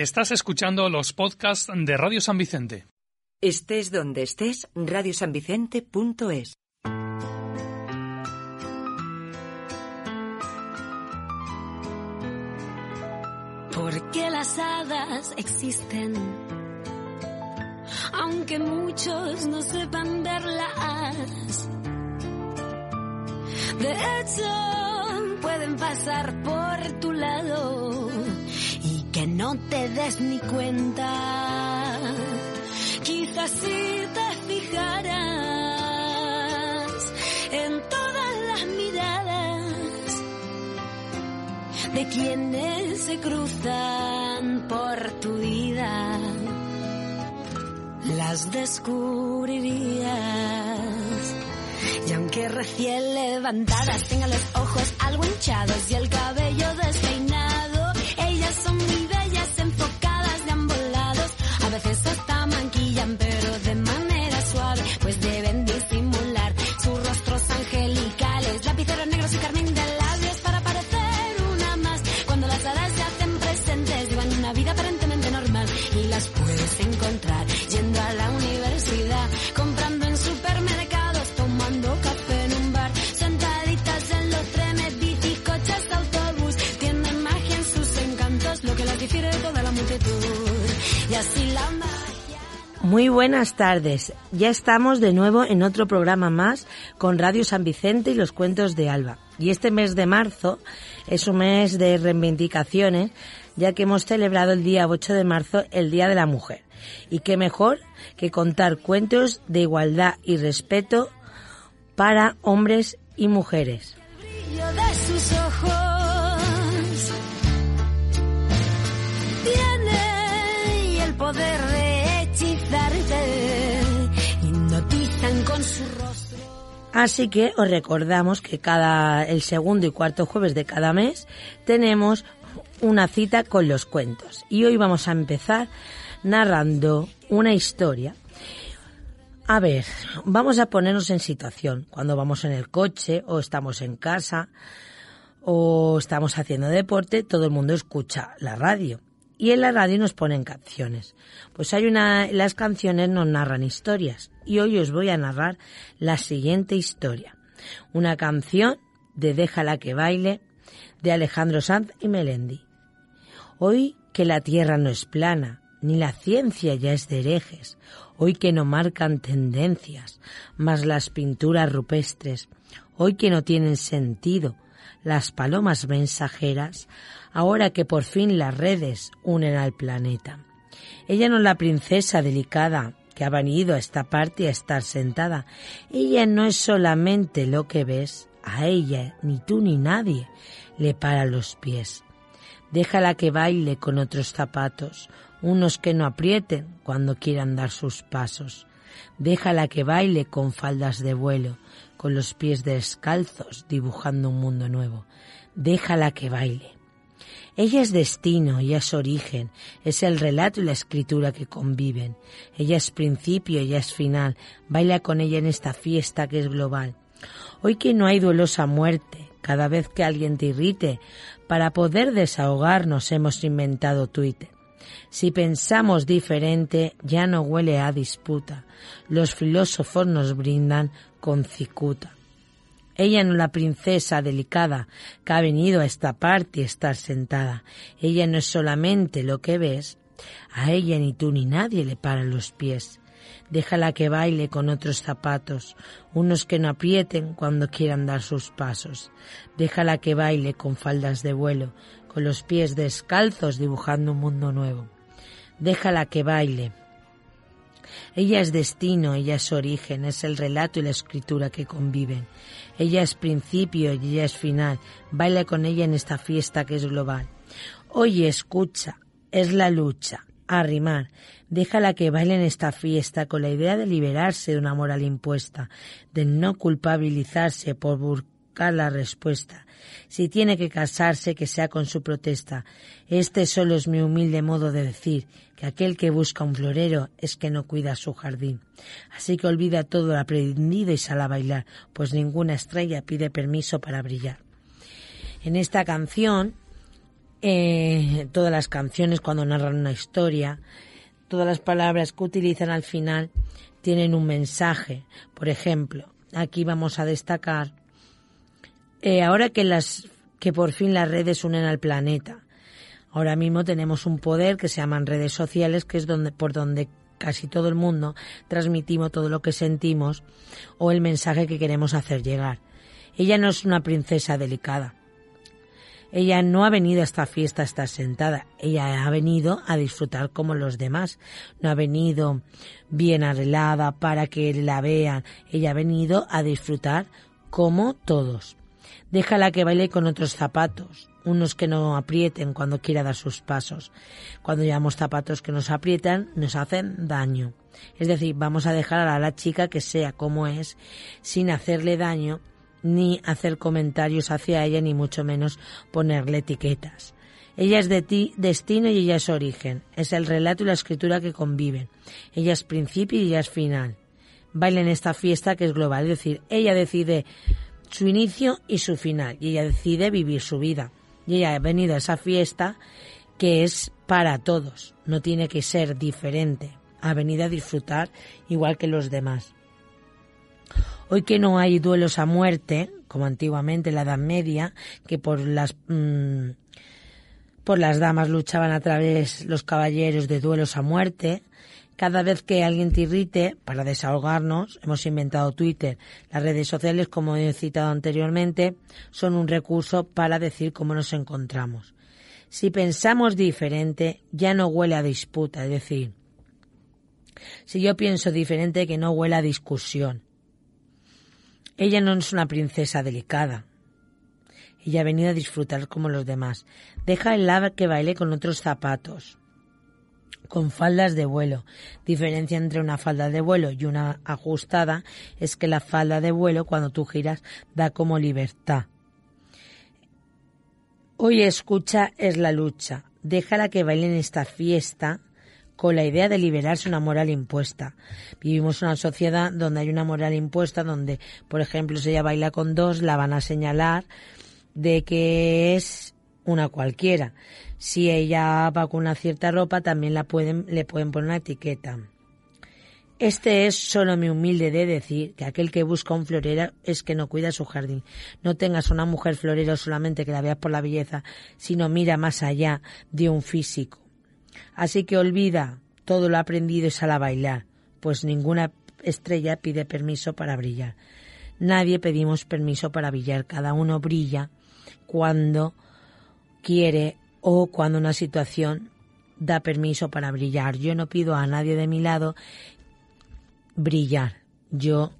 Estás escuchando los podcasts de Radio San Vicente. Estés donde estés, radiosanvicente.es. Porque las hadas existen, aunque muchos no sepan verlas. De hecho, pueden pasar por tu lado que no te des ni cuenta. Quizás si te fijaras en todas las miradas de quienes se cruzan por tu vida, las descubrirías. Y aunque recién levantadas tengan los ojos algo hinchados y el cabello despeinado, veces hasta manquillan, pero de manera suave, pues deben disimular sus rostros angelicales, lapiceros negros y carmín de labios para parecer una más. Cuando las hadas se hacen presentes, llevan una vida aparentemente normal y las puedes encontrar Muy buenas tardes. Ya estamos de nuevo en otro programa más con Radio San Vicente y los cuentos de Alba. Y este mes de marzo es un mes de reivindicaciones, ya que hemos celebrado el día 8 de marzo el Día de la Mujer. Y qué mejor que contar cuentos de igualdad y respeto para hombres y mujeres. Así que os recordamos que cada el segundo y cuarto jueves de cada mes tenemos una cita con los cuentos. Y hoy vamos a empezar narrando una historia. A ver, vamos a ponernos en situación. Cuando vamos en el coche o estamos en casa o estamos haciendo deporte, todo el mundo escucha la radio. Y en la radio nos ponen canciones. Pues hay una, las canciones nos narran historias. Y hoy os voy a narrar la siguiente historia. Una canción de Déjala que baile de Alejandro Sanz y Melendi. Hoy que la tierra no es plana, ni la ciencia ya es de herejes, hoy que no marcan tendencias, más las pinturas rupestres, hoy que no tienen sentido, las palomas mensajeras, ahora que por fin las redes unen al planeta. Ella no es la princesa delicada que ha venido a esta parte a estar sentada. Ella no es solamente lo que ves, a ella ni tú ni nadie le para los pies. Déjala que baile con otros zapatos, unos que no aprieten cuando quieran dar sus pasos. Déjala que baile con faldas de vuelo, con los pies descalzos, dibujando un mundo nuevo. Déjala que baile. Ella es destino, ella es origen, es el relato y la escritura que conviven. Ella es principio, ella es final. Baila con ella en esta fiesta que es global. Hoy que no hay duelosa muerte, cada vez que alguien te irrite, para poder desahogarnos hemos inventado Twitter. Si pensamos diferente, ya no huele a disputa. Los filósofos nos brindan con cicuta. Ella no la princesa delicada que ha venido a esta parte y estar sentada. Ella no es solamente lo que ves. A ella ni tú ni nadie le paran los pies. Déjala que baile con otros zapatos, unos que no aprieten cuando quieran dar sus pasos. Déjala que baile con faldas de vuelo, con los pies descalzos dibujando un mundo nuevo. Déjala que baile. Ella es destino, ella es origen, es el relato y la escritura que conviven. Ella es principio y ella es final. Baila con ella en esta fiesta que es global. Oye, escucha, es la lucha. Arrimar. Déjala que baile en esta fiesta con la idea de liberarse de una moral impuesta, de no culpabilizarse por buscar la respuesta. Si tiene que casarse, que sea con su protesta. Este solo es mi humilde modo de decir que aquel que busca un florero es que no cuida su jardín. Así que olvida todo lo aprendido y sal a bailar, pues ninguna estrella pide permiso para brillar. En esta canción eh, todas las canciones cuando narran una historia, todas las palabras que utilizan al final tienen un mensaje. Por ejemplo, aquí vamos a destacar, eh, ahora que las que por fin las redes unen al planeta. Ahora mismo tenemos un poder que se llaman redes sociales, que es donde, por donde casi todo el mundo transmitimos todo lo que sentimos o el mensaje que queremos hacer llegar. Ella no es una princesa delicada. Ella no ha venido a esta fiesta a estar sentada. Ella ha venido a disfrutar como los demás. No ha venido bien arreglada para que la vean. Ella ha venido a disfrutar como todos. Déjala que baile con otros zapatos, unos que no aprieten cuando quiera dar sus pasos. Cuando llevamos zapatos que nos aprietan, nos hacen daño. Es decir, vamos a dejar a la chica que sea como es, sin hacerle daño, ni hacer comentarios hacia ella, ni mucho menos ponerle etiquetas. Ella es de ti, destino y ella es origen. Es el relato y la escritura que conviven. Ella es principio y ella es final. Baila en esta fiesta que es global. Es decir, ella decide su inicio y su final. Y ella decide vivir su vida. Y ella ha venido a esa fiesta que es para todos. No tiene que ser diferente. Ha venido a disfrutar igual que los demás. Hoy que no hay duelos a muerte, como antiguamente en la Edad Media, que por las mm, por las damas luchaban a través los caballeros de duelos a muerte, cada vez que alguien te irrite, para desahogarnos, hemos inventado Twitter. Las redes sociales, como he citado anteriormente, son un recurso para decir cómo nos encontramos. Si pensamos diferente, ya no huele a disputa, es decir, si yo pienso diferente, que no huele a discusión. Ella no es una princesa delicada. Ella ha venido a disfrutar como los demás. Deja el lava que baile con otros zapatos con faldas de vuelo. Diferencia entre una falda de vuelo y una ajustada es que la falda de vuelo cuando tú giras da como libertad. Hoy escucha es la lucha. Déjala que baile en esta fiesta con la idea de liberarse una moral impuesta. Vivimos una sociedad donde hay una moral impuesta, donde, por ejemplo, si ella baila con dos, la van a señalar de que es una cualquiera si ella va con una cierta ropa, también la pueden, le pueden poner una etiqueta. Este es solo mi humilde de decir que aquel que busca un florero es que no cuida su jardín. No tengas una mujer florero solamente que la veas por la belleza, sino mira más allá de un físico. Así que olvida todo lo aprendido y sal a bailar, pues ninguna estrella pide permiso para brillar. Nadie pedimos permiso para brillar, cada uno brilla cuando quiere o cuando una situación da permiso para brillar. Yo no pido a nadie de mi lado brillar. Yo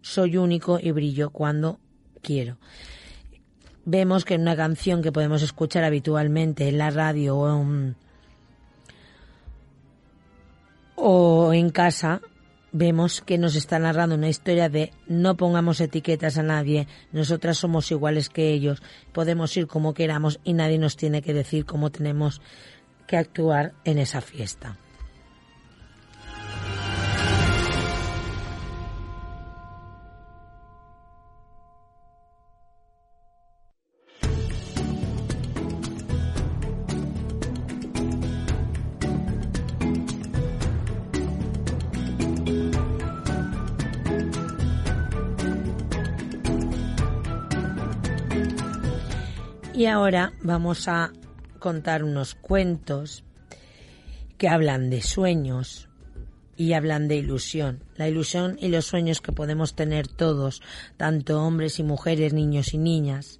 soy único y brillo cuando quiero. Vemos que en una canción que podemos escuchar habitualmente en la radio o en, casa, vemos que nos está narrando una historia de no pongamos etiquetas a nadie, nosotras somos iguales que ellos, podemos ir como queramos y nadie nos tiene que decir cómo tenemos que actuar en esa fiesta. Y ahora vamos a contar unos cuentos que hablan de sueños y hablan de ilusión. La ilusión y los sueños que podemos tener todos, tanto hombres y mujeres, niños y niñas,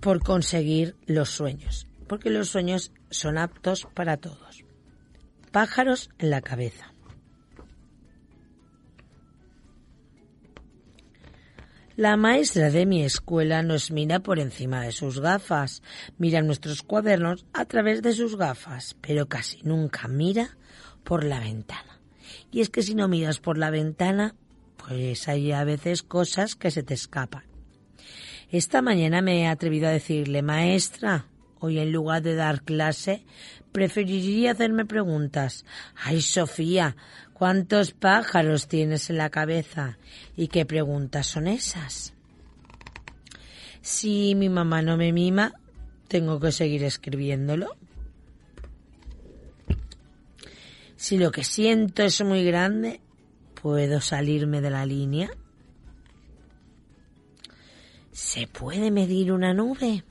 por conseguir los sueños. Porque los sueños son aptos para todos. Pájaros en la cabeza. La maestra de mi escuela nos mira por encima de sus gafas, mira nuestros cuadernos a través de sus gafas, pero casi nunca mira por la ventana. Y es que si no miras por la ventana, pues hay a veces cosas que se te escapan. Esta mañana me he atrevido a decirle, maestra, hoy en lugar de dar clase, preferiría hacerme preguntas. Ay, Sofía, ¿Cuántos pájaros tienes en la cabeza? ¿Y qué preguntas son esas? Si mi mamá no me mima, tengo que seguir escribiéndolo. Si lo que siento es muy grande, ¿puedo salirme de la línea? ¿Se puede medir una nube?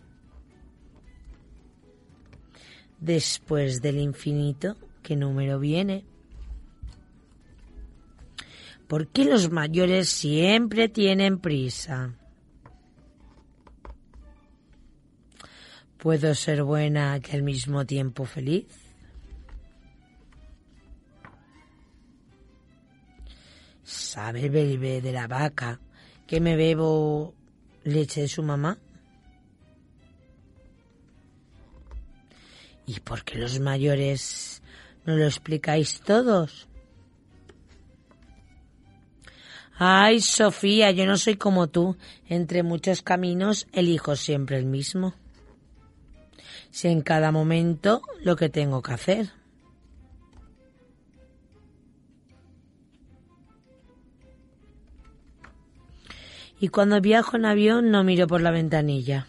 Después del infinito, ¿qué número viene? ¿Por qué los mayores siempre tienen prisa? ¿Puedo ser buena que al mismo tiempo feliz? ¿Sabe el bebé de la vaca que me bebo leche de su mamá? ¿Y por qué los mayores no lo explicáis todos? Ay, Sofía, yo no soy como tú. Entre muchos caminos elijo siempre el mismo. Sé en cada momento lo que tengo que hacer. Y cuando viajo en avión no miro por la ventanilla.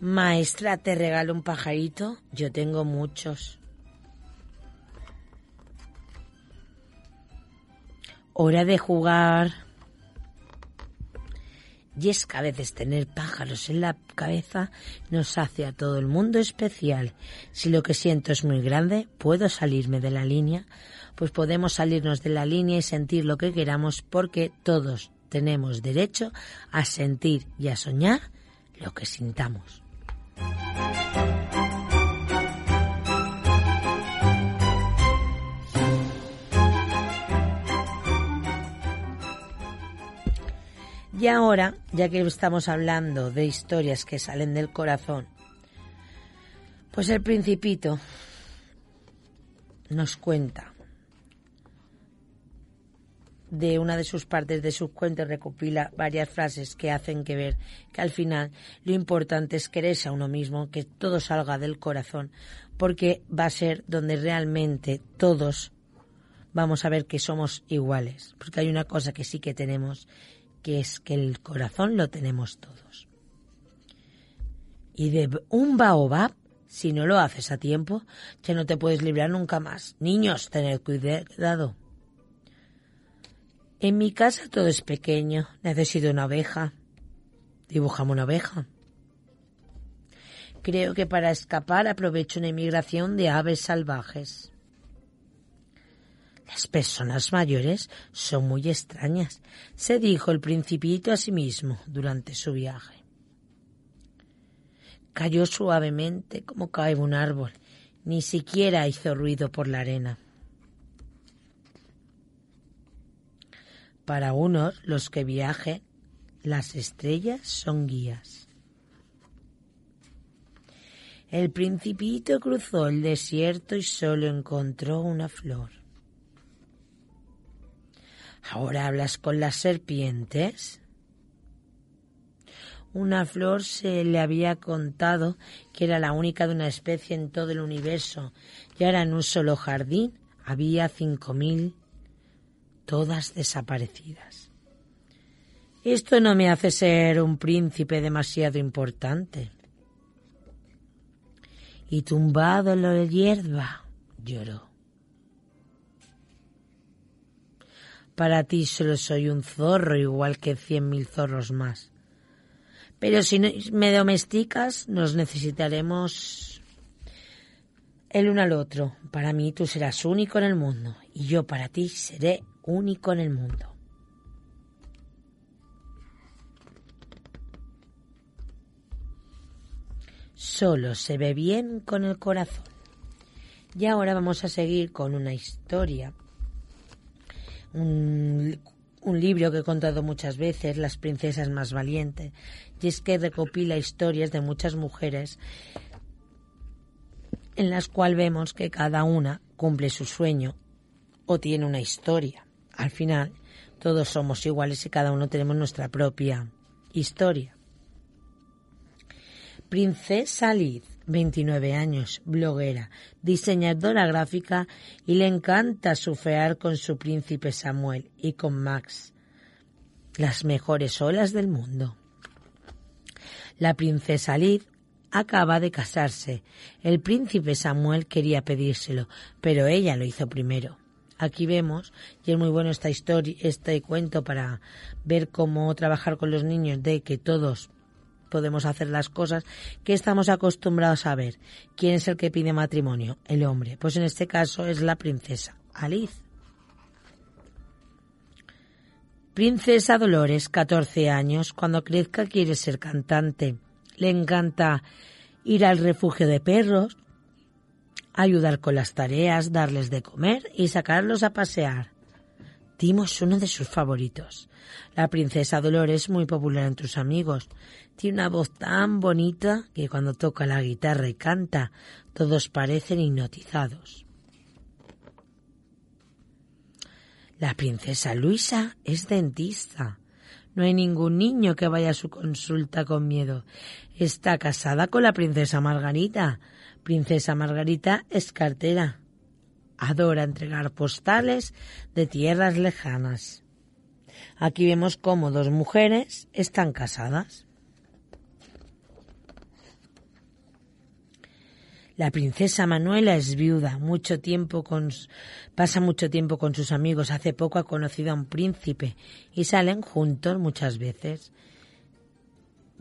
Maestra, ¿te regalo un pajarito? Yo tengo muchos. Hora de jugar. Y es que a veces tener pájaros en la cabeza nos hace a todo el mundo especial. Si lo que siento es muy grande, puedo salirme de la línea, pues podemos salirnos de la línea y sentir lo que queramos porque todos tenemos derecho a sentir y a soñar lo que sintamos. Y ahora, ya que estamos hablando de historias que salen del corazón, pues el principito nos cuenta de una de sus partes de sus cuentos recopila varias frases que hacen que ver que al final lo importante es quererse a uno mismo, que todo salga del corazón, porque va a ser donde realmente todos vamos a ver que somos iguales, porque hay una cosa que sí que tenemos que es que el corazón lo tenemos todos. Y de un baobab, si no lo haces a tiempo, ya no te puedes librar nunca más. Niños, tened cuidado. En mi casa todo es pequeño. Necesito una oveja. Dibujamos una oveja. Creo que para escapar aprovecho una inmigración de aves salvajes. Las personas mayores son muy extrañas, se dijo el principito a sí mismo durante su viaje. Cayó suavemente como cae un árbol, ni siquiera hizo ruido por la arena. Para unos, los que viajen, las estrellas son guías. El principito cruzó el desierto y solo encontró una flor. ¿Ahora hablas con las serpientes? Una flor se le había contado que era la única de una especie en todo el universo y ahora en un solo jardín había cinco mil, todas desaparecidas. Esto no me hace ser un príncipe demasiado importante. Y tumbado en la hierba, lloró. Para ti solo soy un zorro igual que cien mil zorros más. Pero si me domesticas, nos necesitaremos el uno al otro. Para mí tú serás único en el mundo y yo para ti seré único en el mundo. Solo se ve bien con el corazón. Y ahora vamos a seguir con una historia un, libro que he contado muchas veces, Las princesas más valientes, y es que recopila historias de muchas mujeres en las cuales vemos que cada una cumple su sueño o tiene una historia. Al final, todos somos iguales y cada uno tenemos nuestra propia historia. Princesa Liz 29 años, bloguera, diseñadora gráfica y, le encanta surfear con su príncipe Samuel y con Max. las mejores olas del mundo. La princesa Liz acaba de casarse. El príncipe Samuel quería pedírselo, pero ella lo hizo primero. Aquí vemos, y es muy bueno esta historia, este cuento para ver cómo trabajar con los niños, de que todos podemos hacer las cosas que estamos acostumbrados a ver. ¿Quién es el que pide matrimonio? El hombre. Pues en este caso es la princesa, Alice. Princesa Dolores, 14 años. Cuando crezca quiere ser cantante. Le encanta ir al refugio de perros, ayudar con las tareas, darles de comer y sacarlos a pasear. Timo es uno de sus favoritos. La princesa Dolores es muy popular entre sus amigos. Tiene una voz tan bonita que cuando toca la guitarra y canta, todos parecen hipnotizados. La princesa Luisa es dentista. No hay ningún niño que vaya a su consulta con miedo. Está casada con la princesa Margarita. Princesa Margarita es cartera. Adora entregar postales de tierras lejanas. Aquí vemos cómo dos mujeres están casadas. La princesa Manuela es viuda, mucho tiempo con, pasa mucho tiempo con sus amigos. Hace poco ha conocido a un príncipe y salen juntos muchas veces.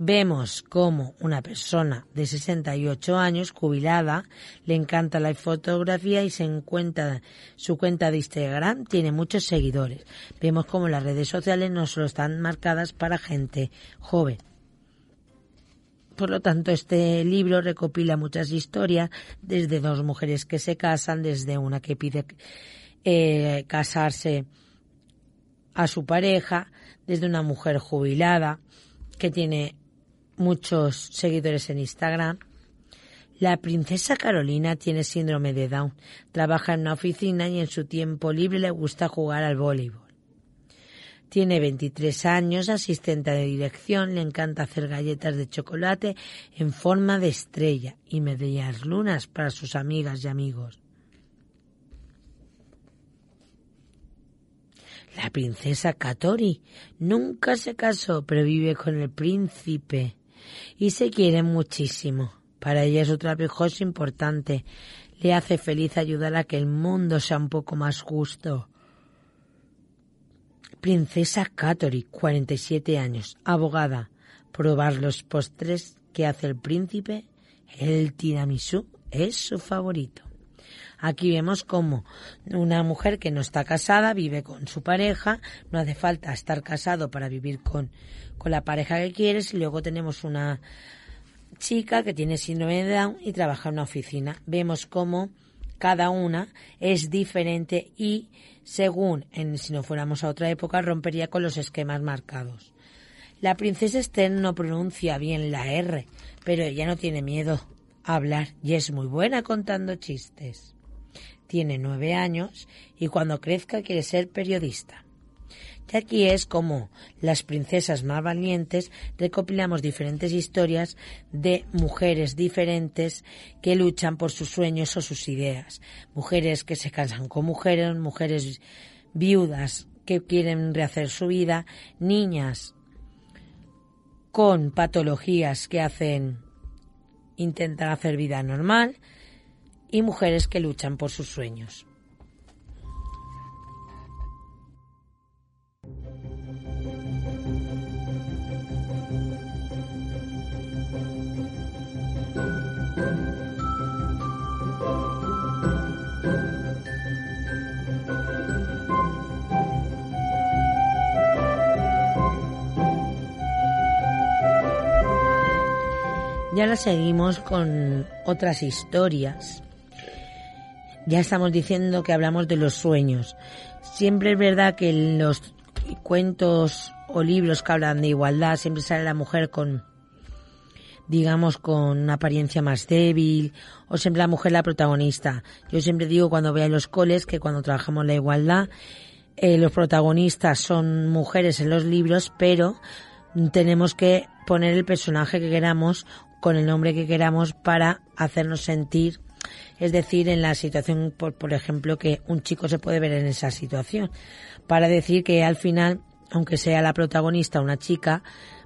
Vemos cómo una persona de 68 años, jubilada, le encanta la fotografía y se encuentra su cuenta de Instagram tiene muchos seguidores. Vemos cómo las redes sociales no solo están marcadas para gente joven. Por lo tanto, este libro recopila muchas historias, desde dos mujeres que se casan, desde una que pide eh, casarse a su pareja, desde una mujer jubilada que tiene muchos seguidores en Instagram. La princesa Carolina tiene síndrome de Down. Trabaja en una oficina y en su tiempo libre le gusta jugar al voleibol. Tiene 23 años, asistente de dirección, le encanta hacer galletas de chocolate en forma de estrella y medias lunas para sus amigas y amigos. La princesa Katori nunca se casó, pero vive con el príncipe y se quiere muchísimo. Para ella su trabajo es importante. Le hace feliz ayudar a que el mundo sea un poco más justo. Princesa Katori, 47 años, abogada. Probar los postres que hace el príncipe. El tiramisú es su favorito. Aquí vemos como una mujer que no está casada vive con su pareja, no hace falta estar casado para vivir con, con la pareja que quieres y luego tenemos una chica que tiene síndrome de Down y trabaja en una oficina. Vemos cómo cada una es diferente y según en, si no fuéramos a otra época rompería con los esquemas marcados. La princesa Esther no pronuncia bien la R, pero ella no tiene miedo a hablar y es muy buena contando chistes tiene nueve años y cuando crezca quiere ser periodista. Y aquí es como las princesas más valientes recopilamos diferentes historias de mujeres diferentes que luchan por sus sueños o sus ideas. Mujeres que se casan con mujeres, mujeres viudas que quieren rehacer su vida, niñas con patologías que hacen intentar hacer vida normal, y mujeres que luchan por sus sueños. Y ahora seguimos con otras historias ya estamos diciendo que hablamos de los sueños. Siempre es verdad que en los cuentos o libros que hablan de igualdad siempre sale la mujer con digamos con una apariencia más débil o siempre la mujer la protagonista. Yo siempre digo cuando voy a los coles que cuando trabajamos la igualdad eh, los protagonistas son mujeres en los libros, pero tenemos que poner el personaje que queramos con el nombre que queramos para hacernos sentir es decir, en la situación, por, por ejemplo, que un chico se puede ver en esa situación, para decir que al final aunque sea la protagonista una chica,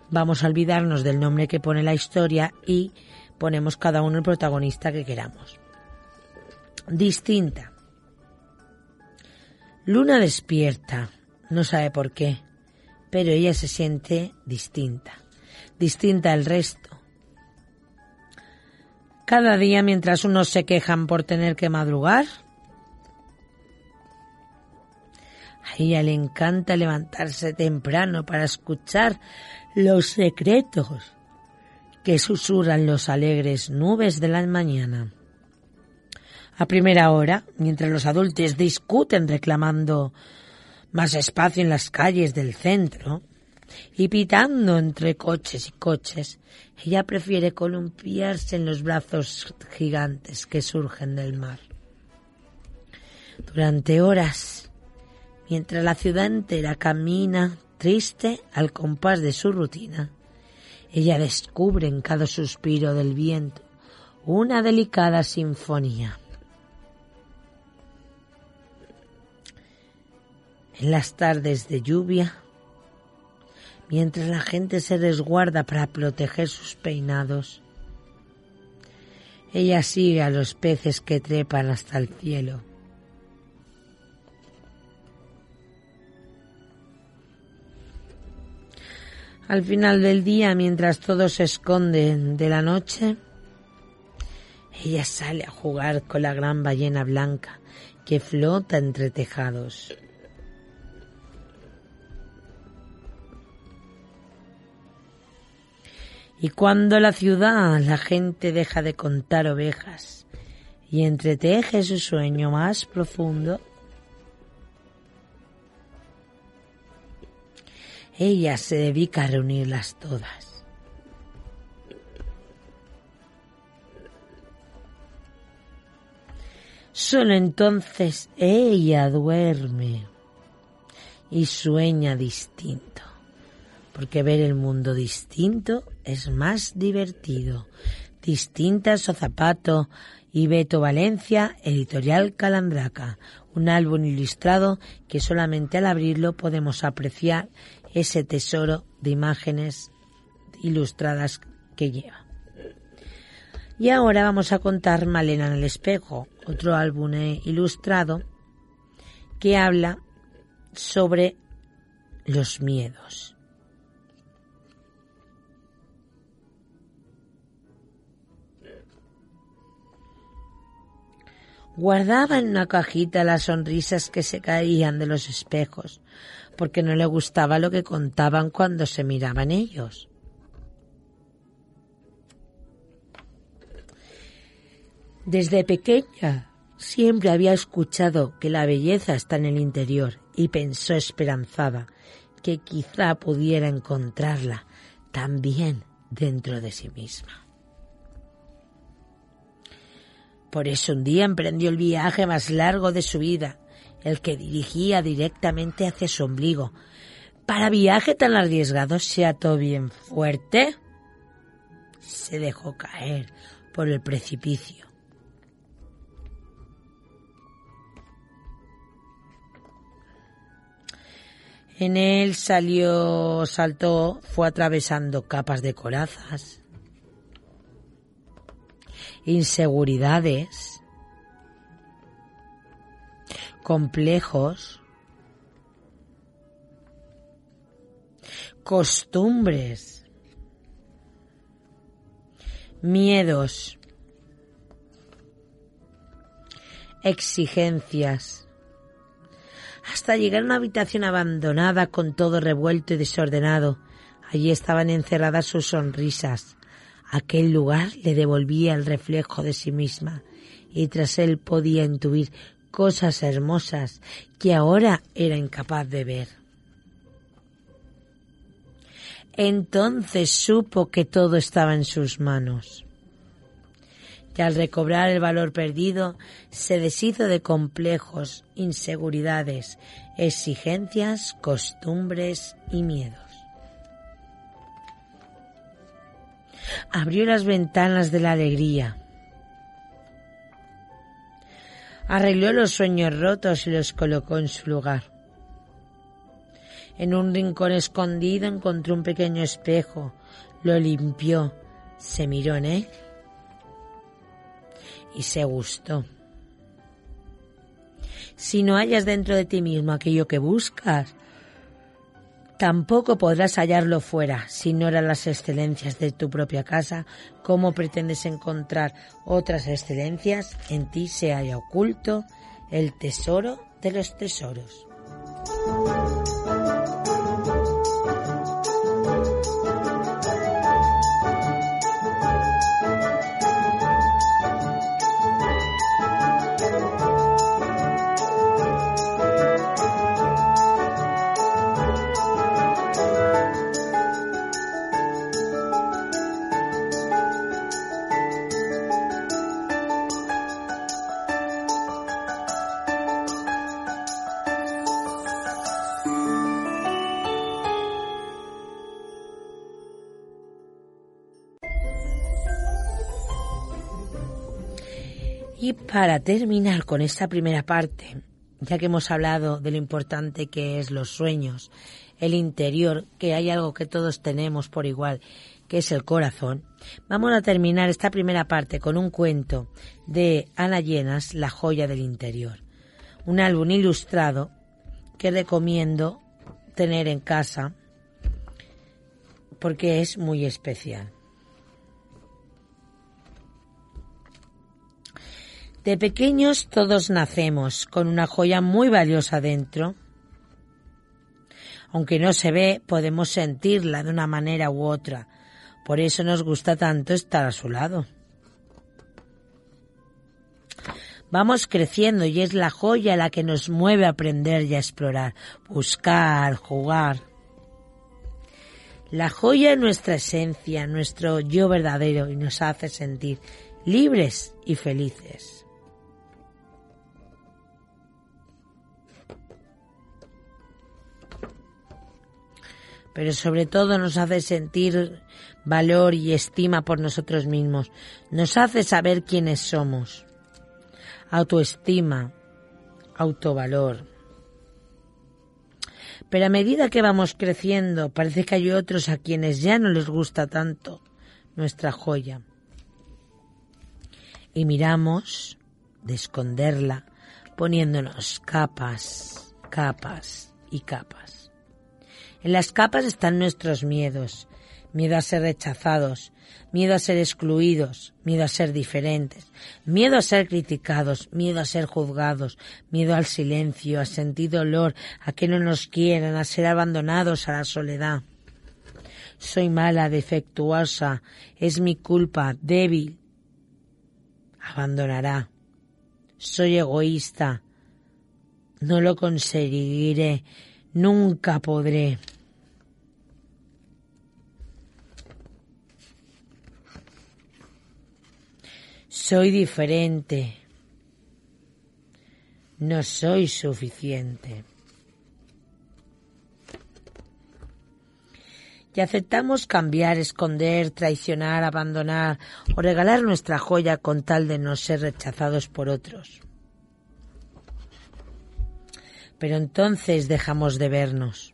vamos a olvidarnos del nombre que pone la historia y ponemos cada uno el protagonista que queramos. Distinta. Luna despierta, no sabe por qué, pero ella se siente distinta, distinta al resto. Cada día mientras unos se quejan por tener que madrugar, a ella le encanta levantarse temprano para escuchar los secretos que susurran los alegres nubes de la mañana. A primera hora, mientras los adultos discuten reclamando más espacio en las calles del centro y pitando entre coches y coches, ella prefiere columpiarse en los brazos gigantes que surgen del mar. Durante horas, mientras la ciudad entera camina triste al compás de su rutina, ella descubre en cada suspiro del viento una delicada sinfonía. En las tardes de lluvia, mientras la gente se resguarda para proteger sus peinados, ella sigue a los peces que trepan hasta el cielo Al final del día, mientras todos se esconden de la noche, ella sale a jugar con la gran ballena blanca que flota entre tejados. Y cuando la ciudad la gente deja de contar ovejas y entreteje su sueño más profundo, ella se dedica a reunirlas todas. Solo entonces ella duerme y sueña distinto, porque ver el mundo distinto es más divertido. Distinta su zapato y Beto Valencia, editorial Calandraca, un álbum ilustrado que solamente al abrirlo podemos apreciar ese tesoro de imágenes ilustradas que lleva. Y ahora vamos a contar Malena en el espejo, otro álbum ilustrado que habla sobre los miedos. Guardaba en una cajita las sonrisas que se caían de los espejos, porque no le gustaba lo que contaban cuando se miraban ellos. Desde pequeña siempre había escuchado que la belleza está en el interior y pensó esperanzada que quizá pudiera encontrarla también dentro de sí misma. Por eso un día emprendió el viaje más largo de su vida el que dirigía directamente hacia su ombligo. Para viaje tan arriesgado se ató bien fuerte. Se dejó caer por el precipicio. En él salió, saltó, fue atravesando capas de corazas, inseguridades, complejos, costumbres, miedos, exigencias, hasta llegar a una habitación abandonada con todo revuelto y desordenado. Allí estaban encerradas sus sonrisas. Aquel lugar le devolvía el reflejo de sí misma y tras él podía intuir cosas hermosas que ahora era incapaz de ver. Entonces supo que todo estaba en sus manos. Y al recobrar el valor perdido, se deshizo de complejos, inseguridades, exigencias, costumbres y miedos. Abrió las ventanas de la alegría, arregló los sueños rotos y los colocó en su lugar. En un rincón escondido encontró un pequeño espejo, lo limpió, se miró en él y se gustó. Si no hallas dentro de ti mismo aquello que buscas, tampoco podrás hallarlo fuera. Si no eran las excelencias de tu propia casa, ¿cómo pretendes encontrar otras excelencias? En ti se haya oculto el tesoro de los tesoros. Y para terminar con esta primera parte, ya que hemos hablado de lo importante que es los sueños, el interior, que hay algo que todos tenemos por igual, que es el corazón, vamos a terminar esta primera parte con un cuento de Ana Llenas, La joya del interior, un álbum ilustrado que recomiendo tener en casa porque es muy especial. De pequeños todos nacemos con una joya muy valiosa dentro. Aunque no se ve, podemos sentirla de una manera u otra. Por eso nos gusta tanto estar a su lado. Vamos creciendo y es la joya la que nos mueve a aprender y a explorar, buscar, jugar. La joya es nuestra esencia, nuestro yo verdadero y nos hace sentir libres y felices. Pero sobre todo nos hace sentir valor y estima por nosotros mismos, nos hace saber quiénes somos, autoestima, autovalor. Pero a medida que vamos creciendo, parece que hay otros a quienes ya no les gusta tanto nuestra joya. Y miramos de esconderla poniéndonos capas, capas y capas. En las capas están nuestros miedos. Miedo a ser rechazados, miedo a ser excluidos, miedo a ser diferentes, miedo a ser criticados, miedo a ser juzgados, miedo al silencio, a sentir dolor, a que no nos quieran, a ser abandonados a la soledad. Soy mala, defectuosa, es mi culpa, débil. Abandonará. Soy egoísta. No lo conseguiré. Nunca podré. Soy diferente. No soy suficiente. Y aceptamos cambiar, esconder, traicionar, abandonar o regalar nuestra joya con tal de no ser rechazados por otros pero entonces dejamos de vernos.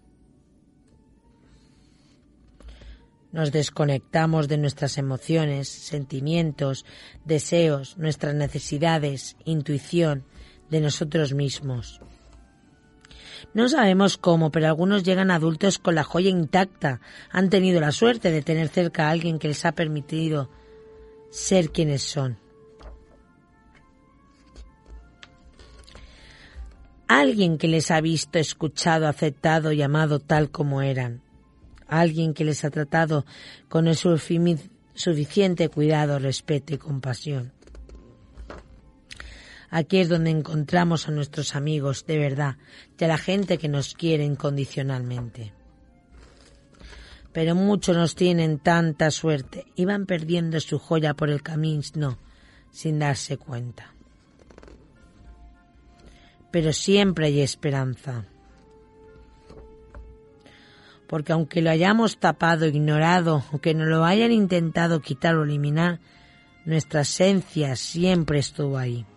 Nos desconectamos de nuestras emociones, sentimientos, deseos, nuestras necesidades, intuición, de nosotros mismos. No sabemos cómo, pero algunos llegan adultos con la joya intacta. Han tenido la suerte de tener cerca a alguien que les ha permitido ser quienes son. alguien que les ha visto, escuchado, aceptado y amado tal como eran, alguien que les ha tratado con el suficiente cuidado, respeto y compasión. Aquí es donde encontramos a nuestros amigos de verdad y a la gente que nos quiere incondicionalmente. Pero muchos nos tienen tanta suerte y van perdiendo su joya por el camino sin darse cuenta pero siempre hay esperanza porque aunque lo hayamos tapado, ignorado o que nos lo hayan intentado quitar o eliminar, nuestra esencia siempre estuvo ahí.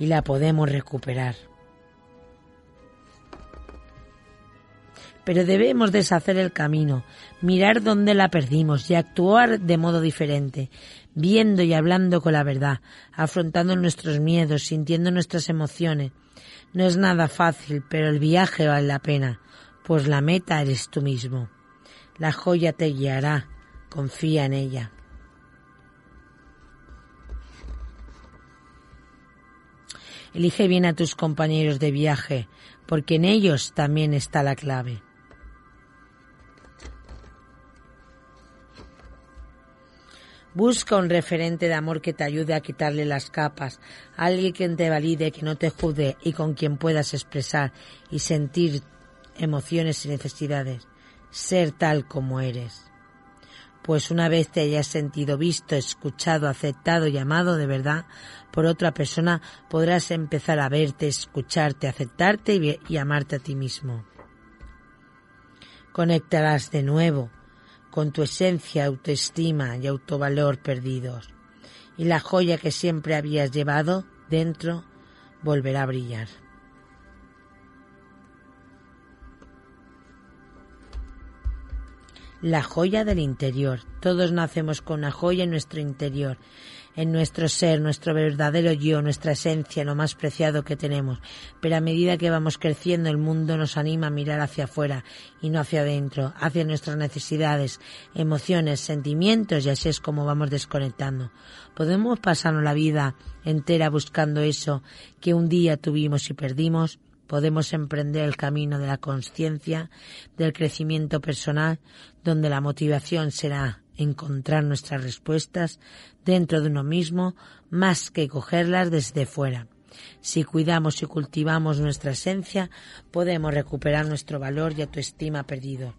Y la podemos recuperar. Pero debemos deshacer el camino, mirar dónde la perdimos y actuar de modo diferente, viendo y hablando con la verdad, afrontando nuestros miedos, sintiendo nuestras emociones, no es nada fácil, pero el viaje vale la pena, pues la meta eres tú mismo. La joya te guiará, confía en ella. Elige bien a tus compañeros de viaje, porque en ellos también está la clave. Busca un referente de amor que te ayude a quitarle las capas, alguien que te valide, que no te juzgue y con quien puedas expresar y sentir emociones y necesidades. Ser tal como eres. Pues una vez te hayas sentido visto, escuchado, aceptado y amado de verdad por otra persona, podrás empezar a verte, escucharte, aceptarte y, y amarte a ti mismo. Conectarás de nuevo con tu esencia, autoestima y autovalor perdidos. Y la joya que siempre habías llevado dentro volverá a brillar. La joya del interior. Todos nacemos con una joya en nuestro interior en nuestro ser, nuestro verdadero yo, nuestra esencia, lo más preciado que tenemos. Pero a medida que vamos creciendo, el mundo nos anima a mirar hacia afuera y no hacia adentro, hacia nuestras necesidades, emociones, sentimientos y así es como vamos desconectando. Podemos pasarnos la vida entera buscando eso que un día tuvimos y perdimos. Podemos emprender el camino de la conciencia, del crecimiento personal, donde la motivación será encontrar nuestras respuestas dentro de uno mismo más que cogerlas desde fuera. Si cuidamos y cultivamos nuestra esencia, podemos recuperar nuestro valor y autoestima perdido.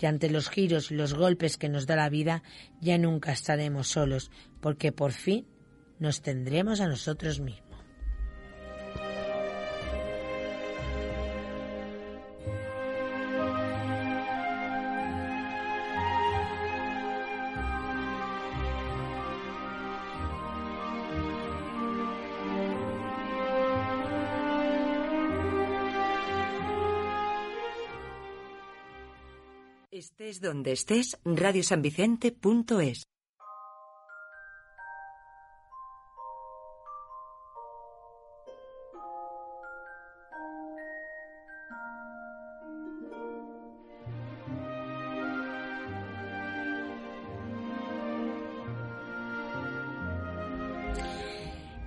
Y ante los giros y los golpes que nos da la vida, ya nunca estaremos solos, porque por fin nos tendremos a nosotros mismos. Estés donde estés, radiosanvicente.es.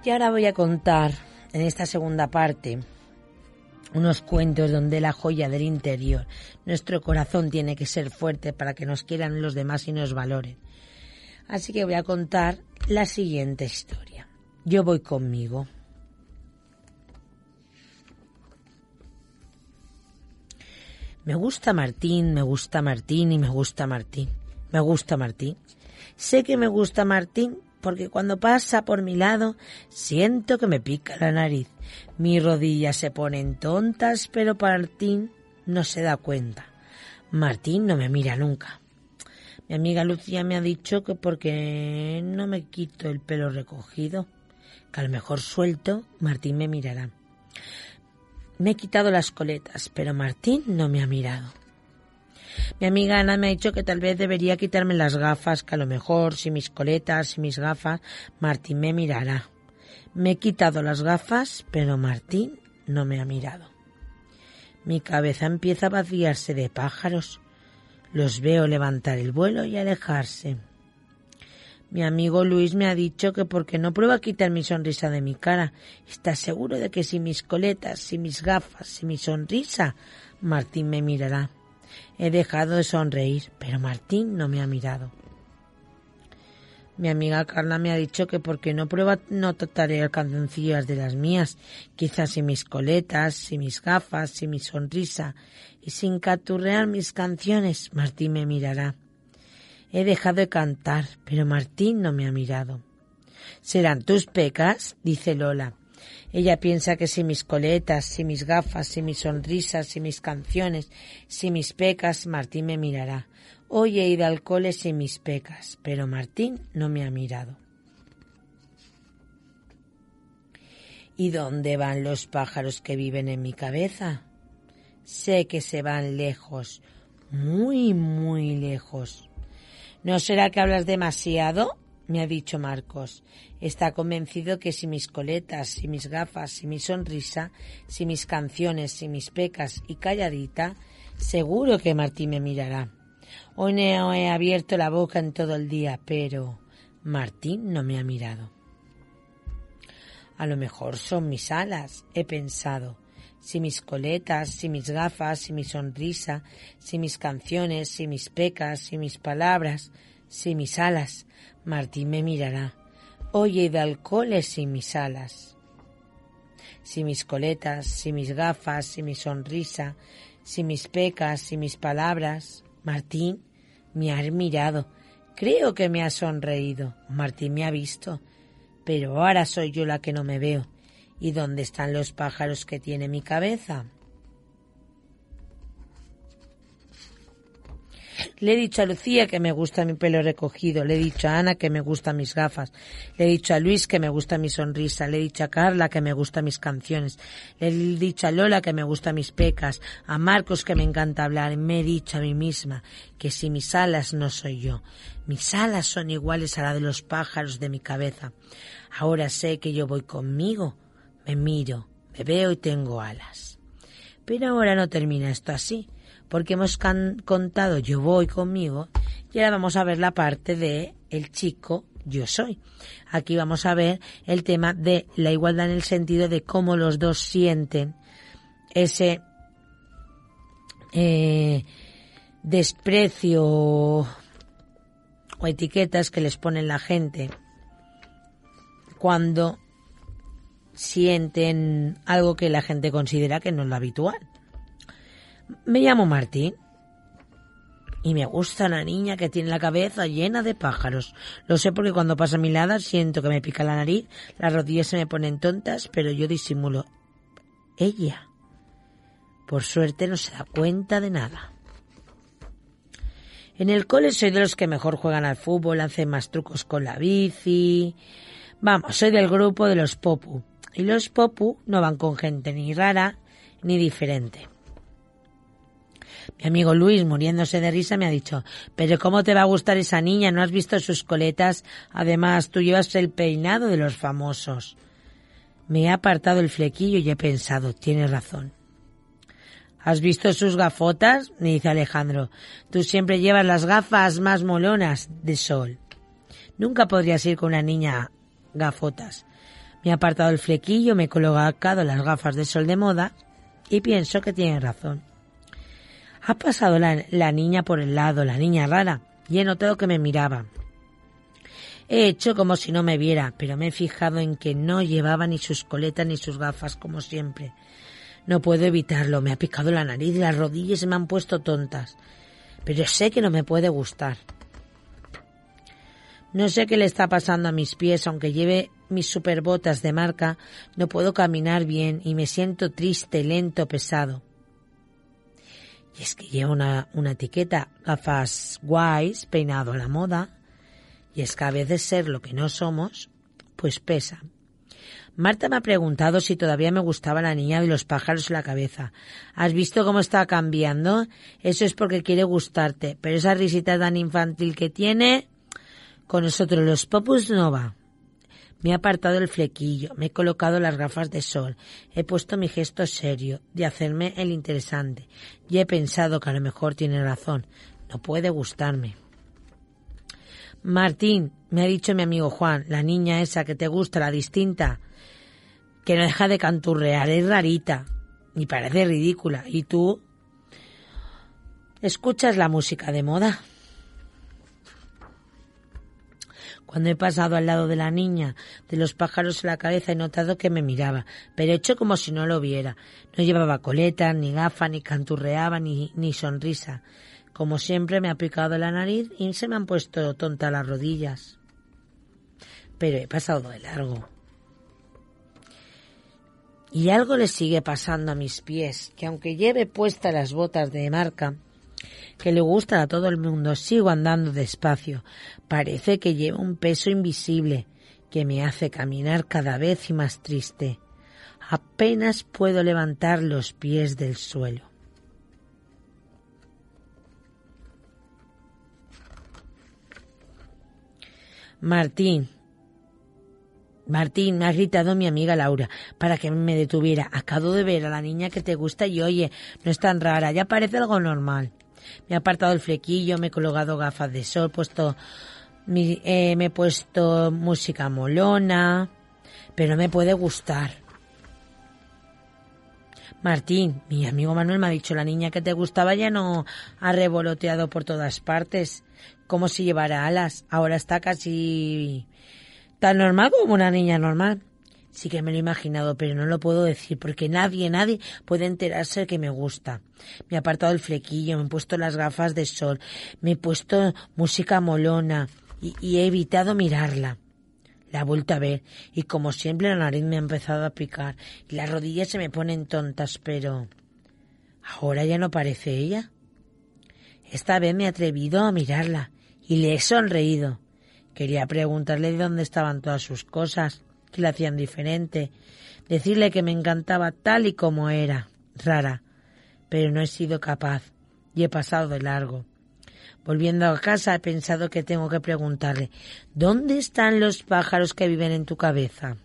Y ahora voy a contar en esta segunda parte unos cuentos donde la joya del interior, nuestro corazón tiene que ser fuerte para que nos quieran los demás y nos valoren. Así que voy a contar la siguiente historia. Yo voy conmigo. Me gusta Martín, me gusta Martín y me gusta Martín. Me gusta Martín. Sé que me gusta Martín porque cuando pasa por mi lado siento que me pica la nariz. Mis rodillas se ponen tontas, pero Martín no se da cuenta. Martín no me mira nunca. Mi amiga Lucía me ha dicho que porque no me quito el pelo recogido, que a lo mejor suelto, Martín me mirará. Me he quitado las coletas, pero Martín no me ha mirado. Mi amiga Ana me ha dicho que tal vez debería quitarme las gafas, que a lo mejor si mis coletas y mis gafas, Martín me mirará. Me he quitado las gafas, pero Martín no me ha mirado. Mi cabeza empieza a vaciarse de pájaros. Los veo levantar el vuelo y alejarse. Mi amigo Luis me ha dicho que porque no prueba a quitar mi sonrisa de mi cara, está seguro de que si mis coletas, si mis gafas, si mi sonrisa, Martín me mirará. He dejado de sonreír, pero Martín no me ha mirado. Mi amiga Carla me ha dicho que porque no prueba no trataré alcanzancillas de las mías, quizás sin mis coletas, sin mis gafas, sin mi sonrisa y sin caturrear mis canciones, Martín me mirará. He dejado de cantar, pero Martín no me ha mirado. ¿Serán tus pecas? dice Lola. Ella piensa que si mis coletas, si mis gafas, si mis sonrisas, si mis canciones, si mis pecas, Martín me mirará. Hoy he ido al cole sin mis pecas, pero Martín no me ha mirado. ¿Y dónde van los pájaros que viven en mi cabeza? Sé que se van lejos, muy, muy lejos. ¿No será que hablas demasiado? Me ha dicho Marcos. Está convencido que si mis coletas, si mis gafas, si mi sonrisa, si mis canciones, si mis pecas y calladita, seguro que Martín me mirará. Hoy no he abierto la boca en todo el día, pero Martín no me ha mirado. A lo mejor son mis alas, he pensado. Si mis coletas, si mis gafas, si mi sonrisa, si mis canciones, si mis pecas, si mis palabras, si mis alas, Martín me mirará. Oye de alcoholes si mis alas. Si mis coletas, si mis gafas, si mi sonrisa, si mis pecas, si mis palabras, Martín me ha mirado. Creo que me ha sonreído. Martín me ha visto pero ahora soy yo la que no me veo. ¿Y dónde están los pájaros que tiene mi cabeza? Le he dicho a Lucía que me gusta mi pelo recogido, le he dicho a Ana que me gustan mis gafas, le he dicho a Luis que me gusta mi sonrisa, le he dicho a Carla que me gustan mis canciones, le he dicho a Lola que me gustan mis pecas, a Marcos que me encanta hablar, me he dicho a mí misma que si mis alas no soy yo, mis alas son iguales a las de los pájaros de mi cabeza. Ahora sé que yo voy conmigo, me miro, me veo y tengo alas. Pero ahora no termina esto así porque hemos contado Yo voy conmigo y ahora vamos a ver la parte de el chico yo soy. Aquí vamos a ver el tema de la igualdad en el sentido de cómo los dos sienten ese eh, desprecio o etiquetas que les pone la gente cuando sienten algo que la gente considera que no es lo habitual. Me llamo Martín. Y me gusta una niña que tiene la cabeza llena de pájaros. Lo sé porque cuando pasa mi lado siento que me pica la nariz, las rodillas se me ponen tontas, pero yo disimulo. Ella, por suerte, no se da cuenta de nada. En el cole soy de los que mejor juegan al fútbol, hacen más trucos con la bici. Vamos, soy del grupo de los popu. Y los popu no van con gente ni rara ni diferente. Mi amigo Luis, muriéndose de risa, me ha dicho, pero ¿cómo te va a gustar esa niña? ¿No has visto sus coletas? Además, tú llevas el peinado de los famosos. Me he apartado el flequillo y he pensado, tienes razón. ¿Has visto sus gafotas? me dice Alejandro. Tú siempre llevas las gafas más molonas de sol. Nunca podrías ir con una niña gafotas. Me he apartado el flequillo, me he colocado las gafas de sol de moda y pienso que tiene razón. Ha pasado la, niña por el lado, la niña rara, y he notado que me miraba. He hecho como si no me viera, pero me he fijado en que no llevaba ni sus coletas ni sus gafas, como siempre. No puedo evitarlo, me ha picado la nariz las rodillas se me han puesto tontas. Pero sé que no me puede gustar. No sé qué le está pasando a mis pies, aunque lleve mis superbotas de marca, no puedo caminar bien y me siento triste, lento, pesado. Y es que lleva una, una etiqueta, gafas guays, peinado a la moda. Y es que a veces ser lo que no somos, pues pesa. Marta me ha preguntado si todavía me gustaba la niña y los pájaros en la cabeza. ¿Has visto cómo está cambiando? Eso es porque quiere gustarte, pero esa risita tan infantil que tiene, con nosotros los popus no va. Me he apartado el flequillo, me he colocado las gafas de sol, he puesto mi gesto serio de hacerme el interesante y he pensado que a lo mejor tiene razón, no puede gustarme. Martín, me ha dicho mi amigo Juan, la niña esa que te gusta, la distinta, que no deja de canturrear, es rarita y parece ridícula. ¿Y tú? ¿Escuchas la música de moda? Cuando he pasado al lado de la niña, de los pájaros en la cabeza, he notado que me miraba, pero he hecho como si no lo viera. No llevaba coleta, ni gafa, ni canturreaba, ni, ni sonrisa. Como siempre me ha picado la nariz y se me han puesto tonta las rodillas. Pero he pasado de largo. Y algo le sigue pasando a mis pies, que aunque lleve puestas las botas de marca, que le gusta a todo el mundo, sigo andando despacio. Parece que llevo un peso invisible que me hace caminar cada vez más triste. Apenas puedo levantar los pies del suelo. Martín, Martín, me ha gritado mi amiga Laura para que me detuviera. Acabo de ver a la niña que te gusta y oye, no es tan rara, ya parece algo normal. Me ha apartado el flequillo, me he colocado gafas de sol, puesto eh, me he puesto música molona, pero me puede gustar. Martín, mi amigo Manuel me ha dicho, la niña que te gustaba ya no ha revoloteado por todas partes, como si llevara alas. Ahora está casi tan normal como una niña normal. Sí que me lo he imaginado, pero no lo puedo decir porque nadie, nadie puede enterarse de que me gusta. Me he apartado el flequillo, me he puesto las gafas de sol, me he puesto música molona y, he evitado mirarla. La he vuelto a ver y como siempre la nariz me ha empezado a picar y las rodillas se me ponen tontas, pero ahora ya no parece ella. Esta vez me he atrevido a mirarla y le he sonreído. Quería preguntarle de dónde estaban todas sus cosas, qué le hacían diferente, decirle que me encantaba tal y como era, rara, pero no he sido capaz y he pasado de largo. Volviendo a casa he pensado que tengo que preguntarle ¿Dónde están los pájaros que viven en tu cabeza?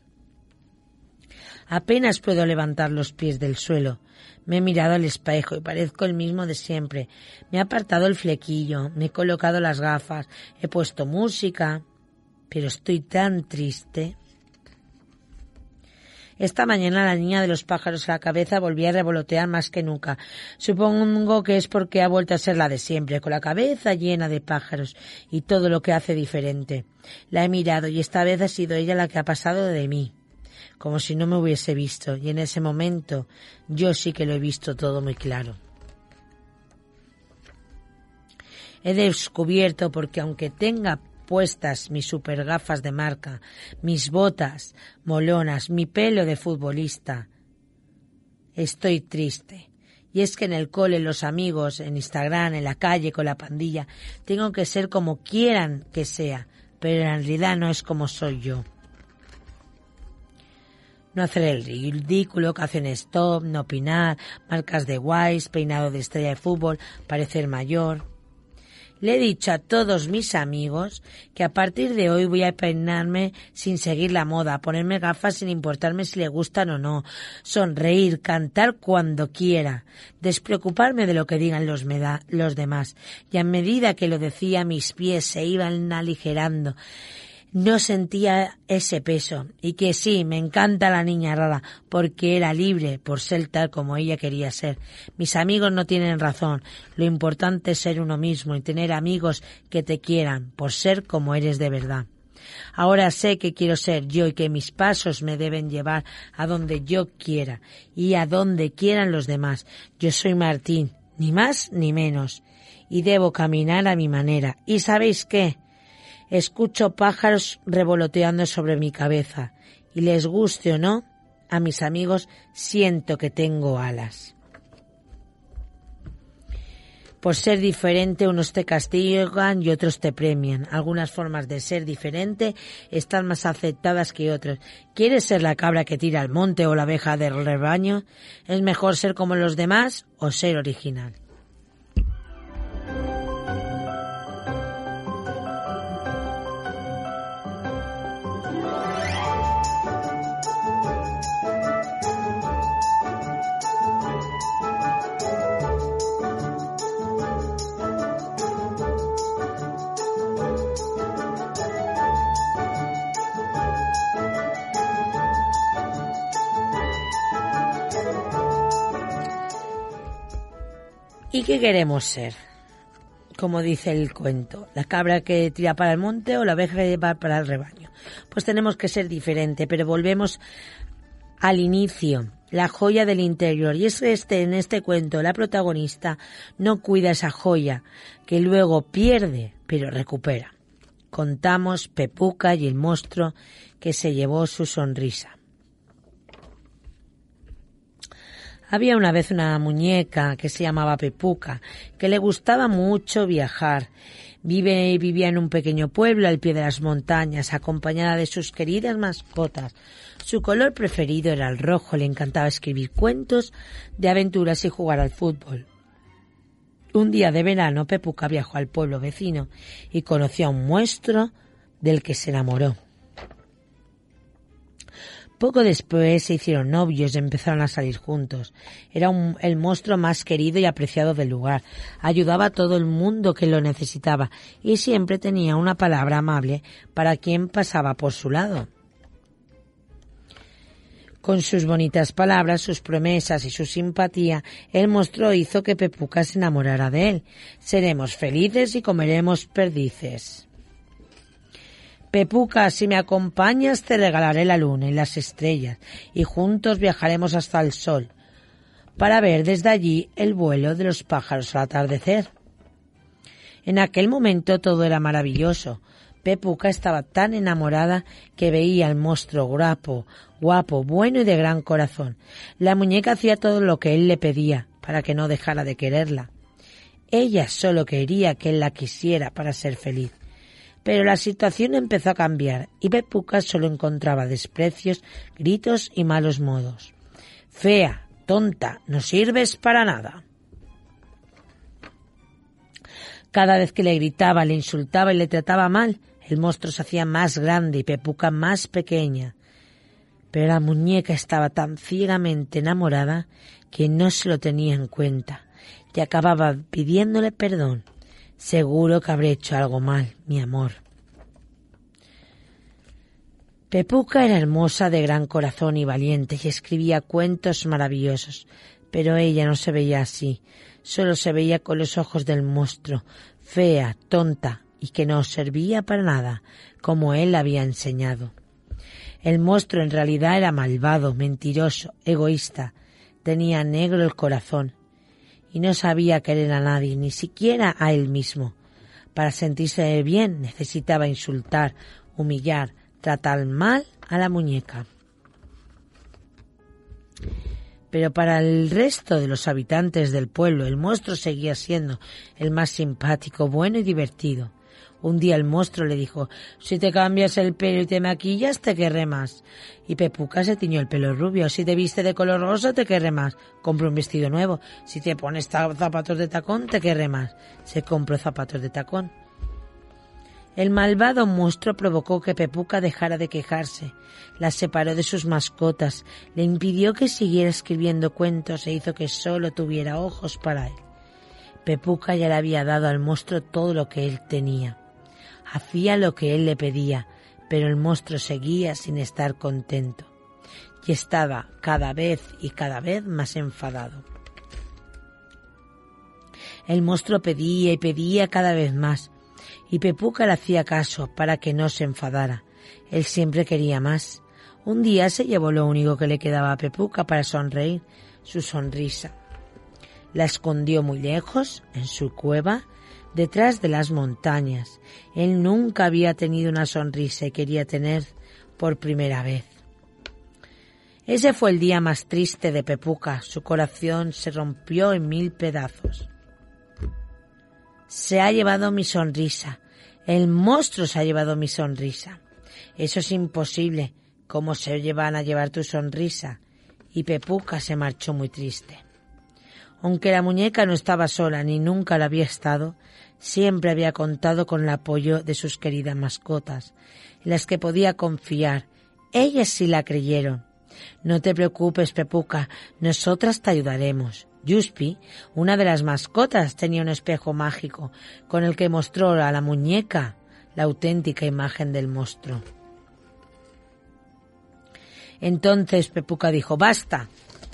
Apenas puedo levantar los pies del suelo. Me he mirado al espejo y parezco el mismo de siempre. Me he apartado el flequillo, me he colocado las gafas, he puesto música. Pero estoy tan triste. Esta mañana la niña de los pájaros a la cabeza volvía a revolotear más que nunca. Supongo que es porque ha vuelto a ser la de siempre, con la cabeza llena de pájaros y todo lo que hace diferente. La he mirado y esta vez ha sido ella la que ha pasado de mí, como si no me hubiese visto, y en ese momento yo sí que lo he visto todo muy claro. He descubierto porque aunque tenga puestas mis super gafas de marca, mis botas molonas, mi pelo de futbolista. Estoy triste. Y es que en el cole, los amigos, en Instagram, en la calle, con la pandilla, tengo que ser como quieran que sea, pero en realidad no es como soy yo. No hacer el ridículo, que hacen stop, no opinar, marcas de guays, peinado de estrella de fútbol, parecer mayor. Le he dicho a todos mis amigos que a partir de hoy voy a peinarme sin seguir la moda, ponerme gafas sin importarme si le gustan o no, sonreír, cantar cuando quiera, despreocuparme de lo que digan los, los demás. Y a medida que lo decía mis pies se iban aligerando no sentía ese peso y que sí, me encanta la niña rara porque era libre por ser tal como ella quería ser. Mis amigos no tienen razón, lo importante es ser uno mismo y tener amigos que te quieran por ser como eres de verdad. Ahora sé que quiero ser yo y que mis pasos me deben llevar a donde yo quiera y a donde quieran los demás. Yo soy Martín, ni más ni menos, y debo caminar a mi manera. ¿Y sabéis qué? Escucho pájaros revoloteando sobre mi cabeza y les guste o no, a mis amigos siento que tengo alas. Por ser diferente, unos te castigan y otros te premian. Algunas formas de ser diferente están más aceptadas que otras. ¿Quieres ser la cabra que tira al monte o la abeja del rebaño? ¿Es mejor ser como los demás o ser original? ¿Y qué queremos ser? Como dice el cuento, la cabra que tira para el monte o la abeja que va para el rebaño. Pues tenemos que ser diferente, pero volvemos al inicio, la joya del interior. Y es este, en este cuento, la protagonista no cuida esa joya, que luego pierde, pero recupera. Contamos Pepuca y el monstruo que se llevó su sonrisa. Había una vez una muñeca que se llamaba Pepuca, que le gustaba mucho viajar. Vive y vivía en un pequeño pueblo al pie de las montañas, acompañada de sus queridas mascotas. Su color preferido era el rojo, le encantaba escribir cuentos de aventuras y jugar al fútbol. Un día de verano, Pepuca viajó al pueblo vecino y conoció a un monstruo del que se enamoró. Poco después se hicieron novios y empezaron a salir juntos. Era el monstruo más querido y apreciado del lugar. Ayudaba a todo el mundo que lo necesitaba y siempre tenía una palabra amable para quien pasaba por su lado. Con sus bonitas palabras, sus promesas y su simpatía, el monstruo hizo que Pepuca se enamorara de él. Seremos felices y comeremos perdices. Pepuca, si me acompañas te regalaré la luna y las estrellas, y juntos viajaremos hasta el sol, para ver desde allí el vuelo de los pájaros al atardecer. En aquel momento todo era maravilloso. Pepuca estaba tan enamorada que veía al monstruo guapo, guapo, bueno y de gran corazón. La muñeca hacía todo lo que él le pedía para que no dejara de quererla. Ella solo quería que él la quisiera para ser feliz. Pero la situación empezó a cambiar y Pepuca solo encontraba desprecios, gritos y malos modos. Fea, tonta, no sirves para nada. Cada vez que le gritaba, le insultaba y le trataba mal, el monstruo se hacía más grande y Pepuca más pequeña. Pero la muñeca estaba tan ciegamente enamorada que no se lo tenía en cuenta y acababa pidiéndole perdón. Seguro que habré hecho algo mal, mi amor. Pepuca era hermosa, de gran corazón y valiente, y escribía cuentos maravillosos, pero ella no se veía así, solo se veía con los ojos del monstruo, fea, tonta, y que no servía para nada, como él había enseñado. El monstruo en realidad era malvado, mentiroso, egoísta, tenía negro el corazón, y no sabía querer a nadie, ni siquiera a él mismo. Para sentirse bien necesitaba insultar, humillar, tratar mal a la muñeca. Pero para el resto de los habitantes del pueblo el monstruo seguía siendo el más simpático, bueno y divertido. Un día el monstruo le dijo, si te cambias el pelo y te maquillas, te querré más. Y Pepuca se tiñó el pelo rubio. Si te viste de color rosa, te querré más. Compró un vestido nuevo. Si te pones zapatos de tacón, te querré más. Se compró zapatos de tacón. El malvado monstruo provocó que Pepuca dejara de quejarse, la separó de sus mascotas, le impidió que siguiera escribiendo cuentos e hizo que solo tuviera ojos para él. Pepuca ya le había dado al monstruo todo lo que él tenía. Hacía lo que él le pedía, pero el monstruo seguía sin estar contento y estaba cada vez y cada vez más enfadado. El monstruo pedía y pedía cada vez más, y Pepuca le hacía caso para que no se enfadara. Él siempre quería más. Un día se llevó lo único que le quedaba a Pepuca para sonreír, su sonrisa. La escondió muy lejos, en su cueva, detrás de las montañas. Él nunca había tenido una sonrisa y quería tener por primera vez. Ese fue el día más triste de Pepuca. Su corazón se rompió en mil pedazos. Se ha llevado mi sonrisa. El monstruo se ha llevado mi sonrisa. Eso es imposible. ¿Cómo se llevan a llevar tu sonrisa? Y Pepuca se marchó muy triste. Aunque la muñeca no estaba sola ni nunca la había estado, siempre había contado con el apoyo de sus queridas mascotas, las que podía confiar. Ellas sí la creyeron. No te preocupes, Pepuca, nosotras te ayudaremos. Yuspi, una de las mascotas, tenía un espejo mágico con el que mostró a la muñeca la auténtica imagen del monstruo. Entonces Pepuca dijo, basta,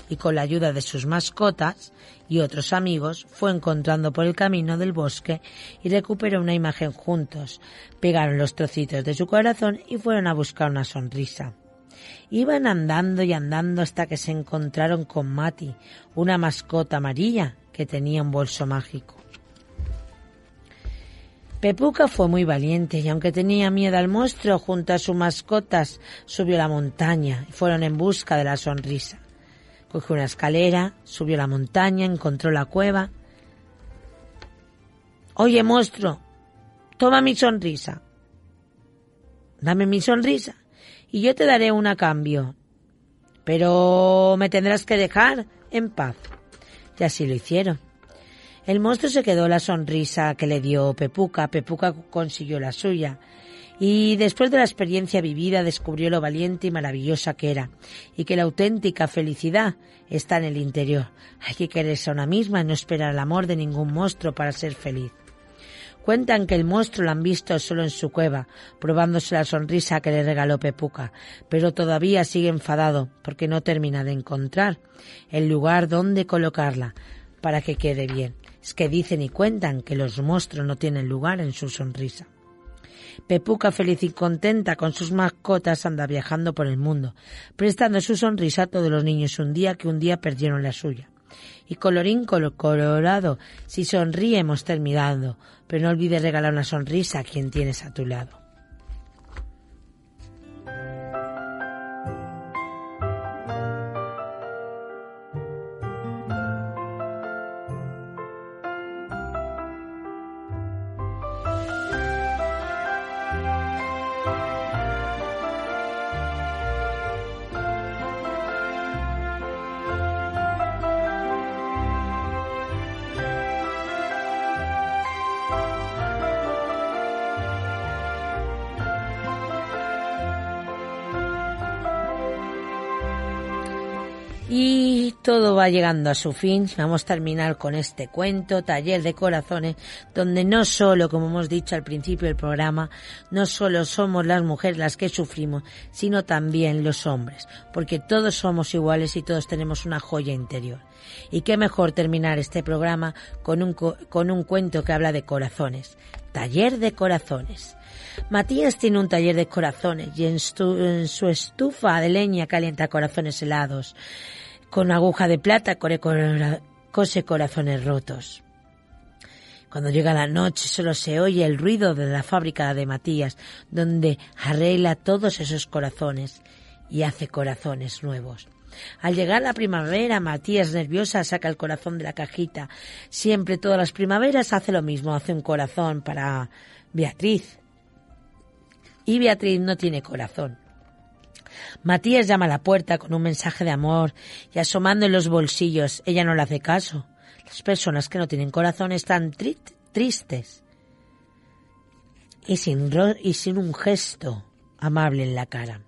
y con la ayuda de sus mascotas y otros amigos fue encontrando por el camino del bosque y recuperó una imagen juntos. Pegaron los trocitos de su corazón y fueron a buscar una sonrisa. Iban andando y andando hasta que se encontraron con Mati, una mascota amarilla que tenía un bolso mágico. Pepuca fue muy valiente y aunque tenía miedo al monstruo junto a sus mascotas, subió la montaña y fueron en busca de la sonrisa. Cogió una escalera, subió la montaña, encontró la cueva. Oye, monstruo, toma mi sonrisa. Dame mi sonrisa y yo te daré una cambio. Pero me tendrás que dejar en paz. Y así lo hicieron. El monstruo se quedó la sonrisa que le dio Pepuca. Pepuca consiguió la suya. Y después de la experiencia vivida descubrió lo valiente y maravillosa que era, y que la auténtica felicidad está en el interior. Hay que quererse a una misma y no esperar el amor de ningún monstruo para ser feliz. Cuentan que el monstruo lo han visto solo en su cueva, probándose la sonrisa que le regaló Pepuca, pero todavía sigue enfadado porque no termina de encontrar el lugar donde colocarla para que quede bien. Es que dicen y cuentan que los monstruos no tienen lugar en su sonrisa. Pepuca, feliz y contenta con sus mascotas, anda viajando por el mundo, prestando su sonrisa a todos los niños un día que un día perdieron la suya. Y colorín colorado, si sonríe hemos terminado, pero no olvides regalar una sonrisa a quien tienes a tu lado. Llegando a su fin. Vamos a terminar con este cuento, Taller de Corazones, donde no solo, como hemos dicho al principio del programa, no solo somos las mujeres las que sufrimos, sino también los hombres, porque todos somos iguales y todos tenemos una joya interior. Y qué mejor terminar este programa con un, con un cuento que habla de corazones. Taller de Corazones. Matías tiene un taller de corazones y en, en su estufa de leña calienta corazones helados. Con aguja de plata cose corazones rotos. Cuando llega la noche solo se oye el ruido de la fábrica de Matías, donde arregla todos esos corazones y hace corazones nuevos. Al llegar la primavera, Matías nerviosa saca el corazón de la cajita. Siempre todas las primaveras hace lo mismo, hace un corazón para Beatriz. Y Beatriz no tiene corazón. Matías llama a la puerta con un mensaje de amor y asomando en los bolsillos. Ella no le hace caso. Las personas que no tienen corazón están tristes y sin, y sin un gesto amable en la cara.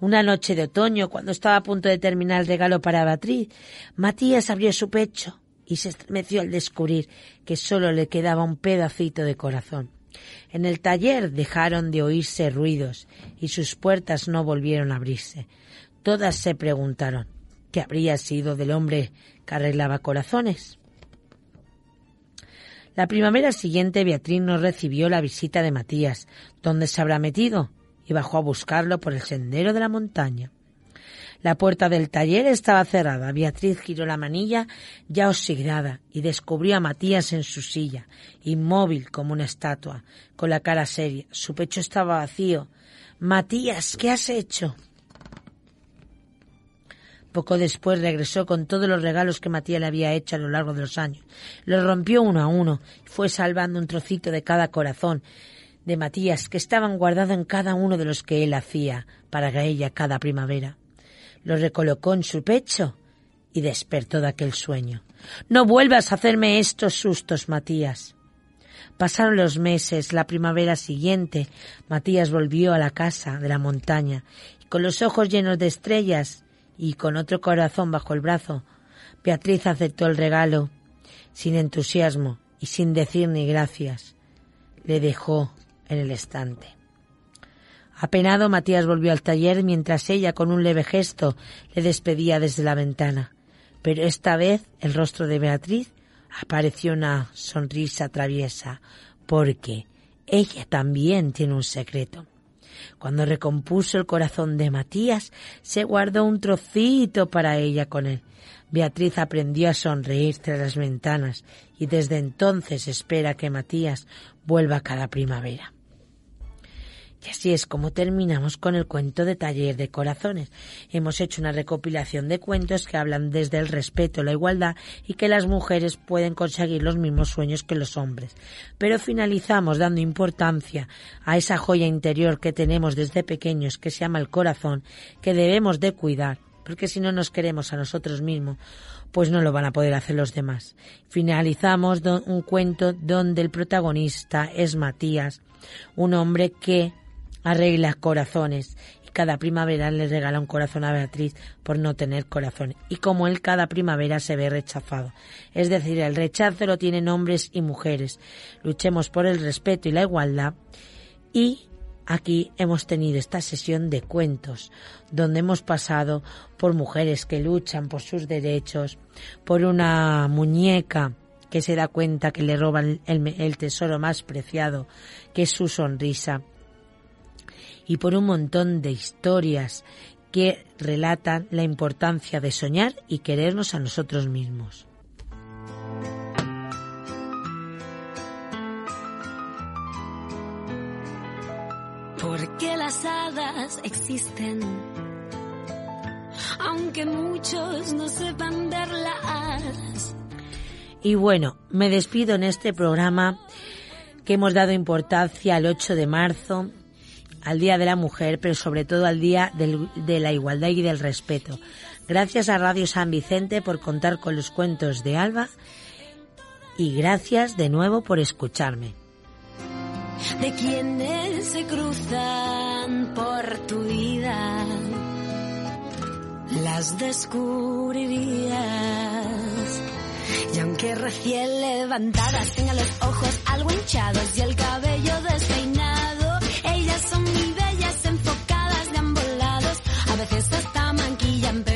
Una noche de otoño, cuando estaba a punto de terminar el regalo para Beatriz, Matías abrió su pecho y se estremeció al descubrir que solo le quedaba un pedacito de corazón. En el taller dejaron de oírse ruidos y sus puertas no volvieron a abrirse. Todas se preguntaron qué habría sido del hombre que arreglaba corazones. La primavera siguiente Beatriz no recibió la visita de Matías. ¿Dónde se habrá metido? Y bajó a buscarlo por el sendero de la montaña. La puerta del taller estaba cerrada. Beatriz giró la manilla ya oxidada y descubrió a Matías en su silla, inmóvil como una estatua, con la cara seria. Su pecho estaba vacío. Matías, ¿qué has hecho? Poco después regresó con todos los regalos que Matías le había hecho a lo largo de los años. Los rompió uno a uno y fue salvando un trocito de cada corazón de Matías que estaban guardados en cada uno de los que él hacía para ella cada primavera lo recolocó en su pecho y despertó de aquel sueño. No vuelvas a hacerme estos sustos, Matías. Pasaron los meses, la primavera siguiente, Matías volvió a la casa de la montaña, y con los ojos llenos de estrellas y con otro corazón bajo el brazo, Beatriz aceptó el regalo, sin entusiasmo y sin decir ni gracias. Le dejó en el estante. Apenado, Matías volvió al taller mientras ella, con un leve gesto, le despedía desde la ventana. Pero esta vez el rostro de Beatriz apareció una sonrisa traviesa, porque ella también tiene un secreto. Cuando recompuso el corazón de Matías, se guardó un trocito para ella con él. Beatriz aprendió a sonreír tras las ventanas y desde entonces espera que Matías vuelva cada primavera. Y así es como terminamos con el cuento de Taller de Corazones. Hemos hecho una recopilación de cuentos que hablan desde el respeto, la igualdad y que las mujeres pueden conseguir los mismos sueños que los hombres. Pero finalizamos dando importancia a esa joya interior que tenemos desde pequeños que se llama el corazón, que debemos de cuidar, porque si no nos queremos a nosotros mismos, pues no lo van a poder hacer los demás. Finalizamos un cuento donde el protagonista es Matías, un hombre que arregla corazones y cada primavera le regala un corazón a Beatriz por no tener corazón. Y como él cada primavera se ve rechazado. Es decir, el rechazo lo tienen hombres y mujeres. Luchemos por el respeto y la igualdad y Aquí hemos tenido esta sesión de cuentos, donde hemos pasado por mujeres que luchan por sus derechos, por una muñeca que se da cuenta que le roban el, tesoro más preciado, que es su sonrisa, y por un montón de historias que relatan la importancia de soñar y querernos a nosotros mismos. Porque las hadas existen, aunque muchos no sepan verlas. Y bueno, me despido en este programa que hemos dado importancia al 8 de marzo, al Día de la Mujer, pero sobre todo al Día de la Igualdad y del Respeto. Gracias a Radio San Vicente por contar con los cuentos de Alba y gracias de nuevo por escucharme de quienes se cruzan por tu vida, las descubrirías. Y aunque recién levantadas tengan los ojos algo hinchados y el cabello ellas son muy bellas, enfocadas de ambos lados. A veces hasta manquillan, pero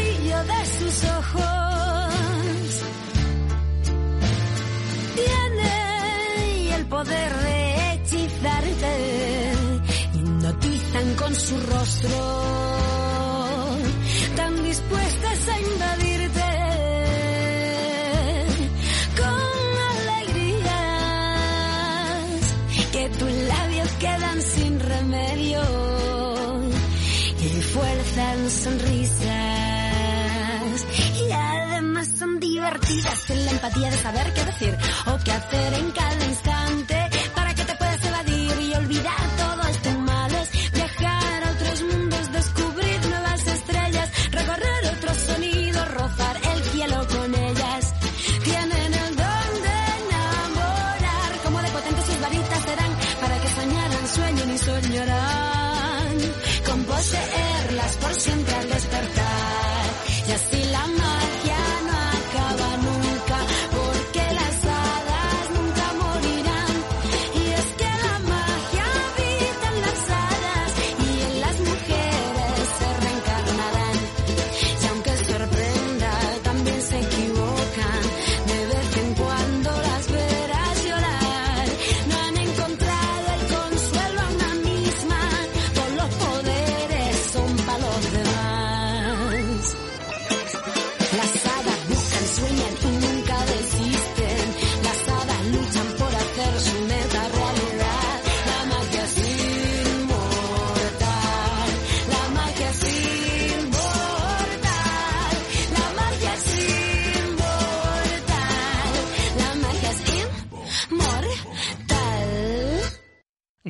tan dispuestas a invadirte con alegrías que tus labios quedan sin remedio y fuerzan sonrisas y además son divertidas. En la empatía de saber qué decir o qué hacer en cada instante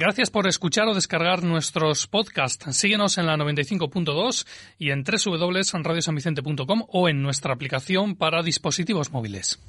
Gracias por escuchar o descargar nuestros podcasts. Síguenos en la 95.2 y en www.radiosanvicente.com o en nuestra aplicación para dispositivos móviles.